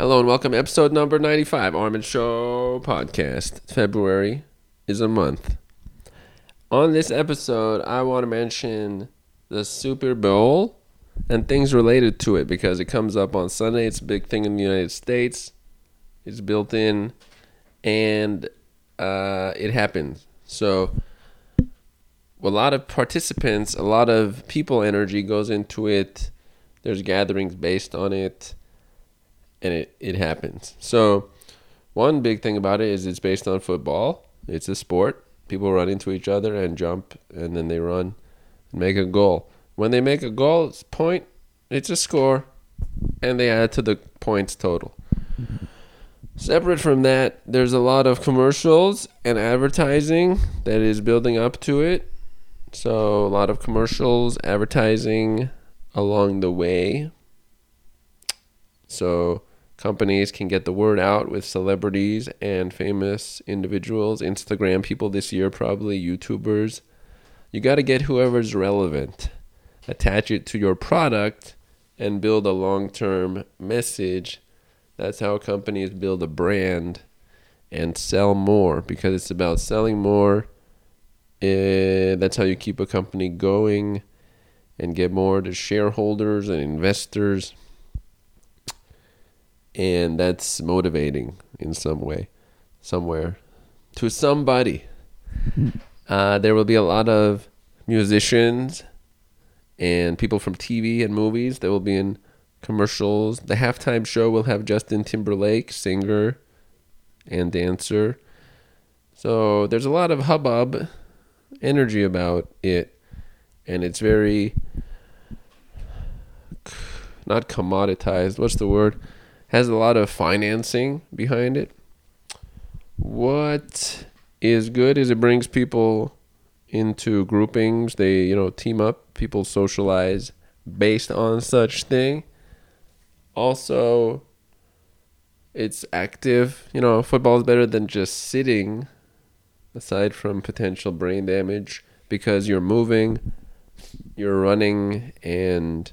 Hello and welcome, episode number 95, Armin Show podcast. February is a month. On this episode, I want to mention the Super Bowl and things related to it because it comes up on Sunday. It's a big thing in the United States. It's built in and uh, it happens. So, a lot of participants, a lot of people energy goes into it. There's gatherings based on it and it, it happens. So, one big thing about it is it's based on football. It's a sport. People run into each other and jump, and then they run and make a goal. When they make a goal, it's point, it's a score, and they add to the points total. Separate from that, there's a lot of commercials and advertising that is building up to it. So, a lot of commercials, advertising along the way. So, companies can get the word out with celebrities and famous individuals, Instagram people this year, probably YouTubers. You got to get whoever's relevant, attach it to your product, and build a long term message. That's how companies build a brand and sell more because it's about selling more. Uh, that's how you keep a company going and get more to shareholders and investors and that's motivating in some way, somewhere, to somebody. Uh, there will be a lot of musicians and people from TV and movies that will be in commercials. The halftime show will have Justin Timberlake, singer and dancer. So there's a lot of hubbub, energy about it, and it's very not commoditized. What's the word? Has a lot of financing behind it. What is good is it brings people into groupings. They, you know, team up, people socialize based on such thing. Also, it's active. You know, football is better than just sitting aside from potential brain damage because you're moving, you're running and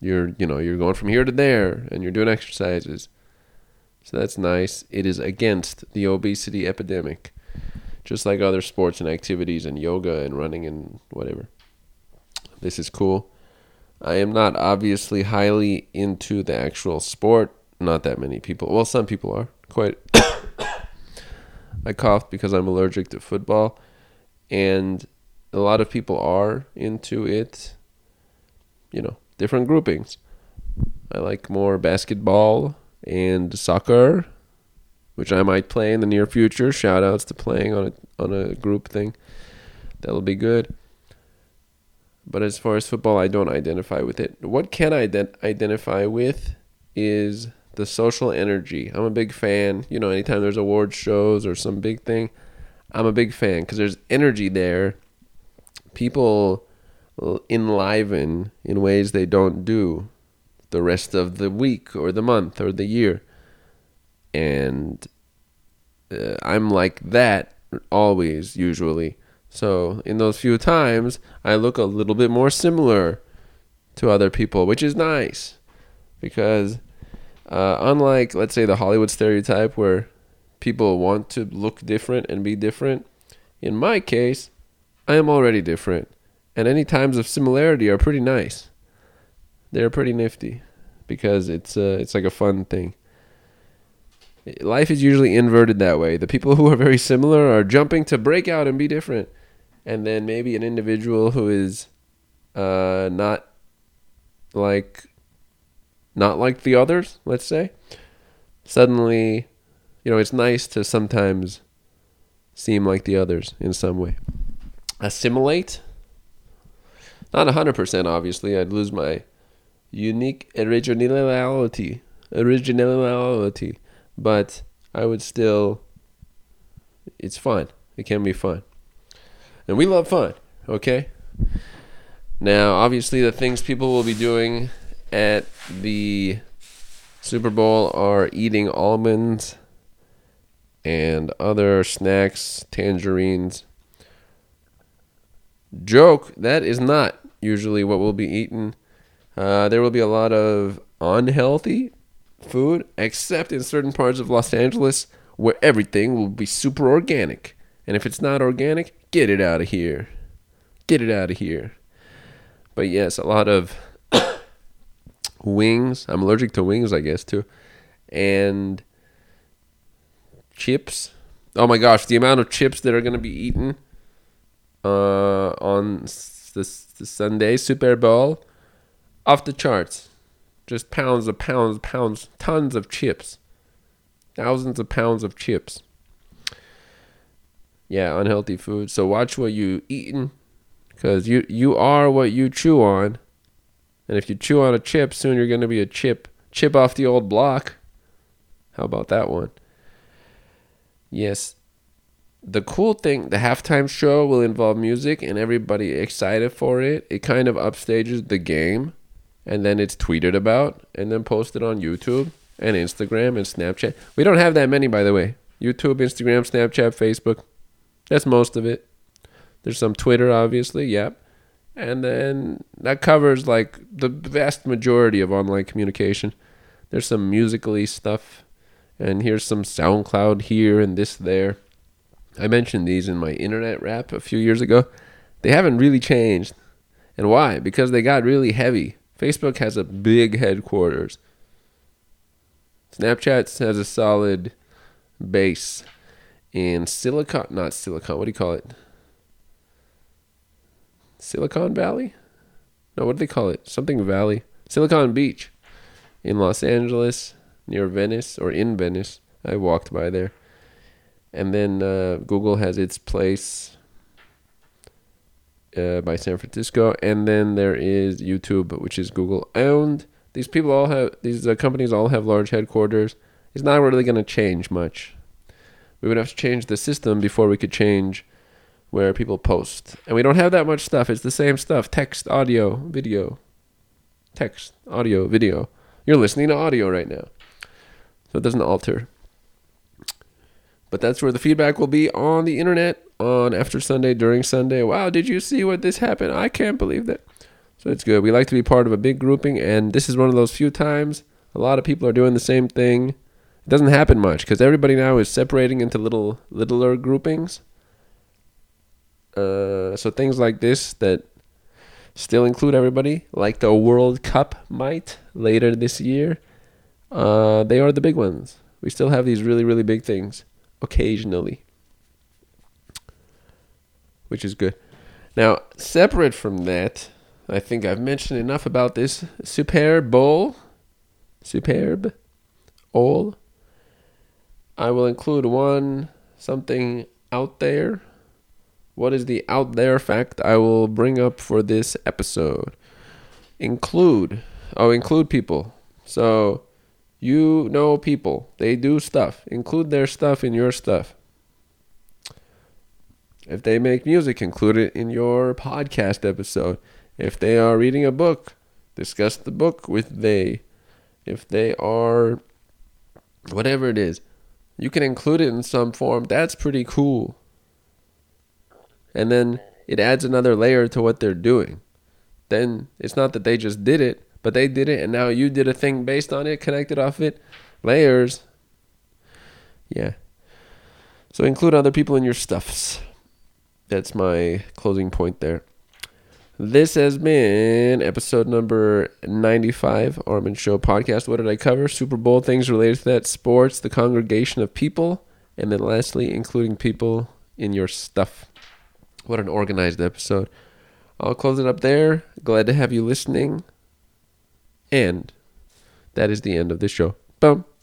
you're, you know, you're going from here to there and you're doing exercises. So that's nice. It is against the obesity epidemic, just like other sports and activities and yoga and running and whatever. This is cool. I am not obviously highly into the actual sport. Not that many people. Well, some people are. Quite. I coughed because I'm allergic to football. And a lot of people are into it. You know, different groupings. I like more basketball and soccer, which I might play in the near future. Shout outs to playing on a on a group thing. That'll be good. But as far as football, I don't identify with it. What can I ident- identify with is the social energy. I'm a big fan. You know, anytime there's award shows or some big thing, I'm a big fan because there's energy there. People enliven in ways they don't do the rest of the week or the month or the year. And uh, I'm like that always, usually. So, in those few times, I look a little bit more similar to other people, which is nice. Because, uh, unlike, let's say, the Hollywood stereotype where people want to look different and be different, in my case, I am already different and any times of similarity are pretty nice. They're pretty nifty because it's uh, it's like a fun thing. Life is usually inverted that way. The people who are very similar are jumping to break out and be different, and then maybe an individual who is uh, not like not like the others, let's say, suddenly, you know, it's nice to sometimes seem like the others in some way. Assimilate not 100%, obviously. I'd lose my unique originality. Originality. But I would still. It's fun. It can be fun. And we love fun, okay? Now, obviously, the things people will be doing at the Super Bowl are eating almonds and other snacks, tangerines. Joke, that is not usually what will be eaten. Uh, there will be a lot of unhealthy food, except in certain parts of Los Angeles where everything will be super organic. And if it's not organic, get it out of here. Get it out of here. But yes, a lot of wings. I'm allergic to wings, I guess, too. And chips. Oh my gosh, the amount of chips that are going to be eaten uh, on the, Sunday Super Bowl off the charts. Just pounds of pounds, pounds, tons of chips. Thousands of pounds of chips. Yeah, unhealthy food. So watch what you eating cuz you you are what you chew on. And if you chew on a chip, soon you're going to be a chip. Chip off the old block. How about that one? Yes. The cool thing, the halftime show will involve music and everybody excited for it. It kind of upstages the game and then it's tweeted about and then posted on YouTube and Instagram and Snapchat. We don't have that many by the way. YouTube, Instagram, Snapchat, Facebook. That's most of it. There's some Twitter obviously, yep. And then that covers like the vast majority of online communication. There's some Musical.ly stuff and here's some SoundCloud here and this there. I mentioned these in my internet rap a few years ago. They haven't really changed. And why? Because they got really heavy. Facebook has a big headquarters. Snapchat has a solid base in Silicon, not Silicon, what do you call it? Silicon Valley? No, what do they call it? Something Valley. Silicon Beach in Los Angeles, near Venice or in Venice. I walked by there. And then uh, Google has its place uh, by San Francisco, and then there is YouTube, which is Google owned. These people all have these uh, companies all have large headquarters. It's not really going to change much. We would have to change the system before we could change where people post, and we don't have that much stuff. It's the same stuff: text, audio, video, text, audio, video. You're listening to audio right now, so it doesn't alter. But that's where the feedback will be on the internet on after Sunday, during Sunday. Wow, did you see what this happened? I can't believe that. So it's good. We like to be part of a big grouping, and this is one of those few times a lot of people are doing the same thing. It doesn't happen much because everybody now is separating into little littler groupings. Uh, so things like this that still include everybody, like the World Cup might later this year, uh, they are the big ones. We still have these really, really big things occasionally, which is good. Now, separate from that, I think I've mentioned enough about this superb bowl, superb bowl. I will include one something out there. What is the out there fact I will bring up for this episode? Include, oh, include people. So you know people. They do stuff. Include their stuff in your stuff. If they make music, include it in your podcast episode. If they are reading a book, discuss the book with they. If they are whatever it is, you can include it in some form. That's pretty cool. And then it adds another layer to what they're doing. Then it's not that they just did it, but they did it and now you did a thing based on it, connected off it. Layers. Yeah. So include other people in your stuffs. That's my closing point there. This has been episode number 95, Armin Show podcast. What did I cover? Super Bowl things related to that, sports, the congregation of people, and then lastly, including people in your stuff. What an organized episode. I'll close it up there. Glad to have you listening. And that is the end of this show. Boom.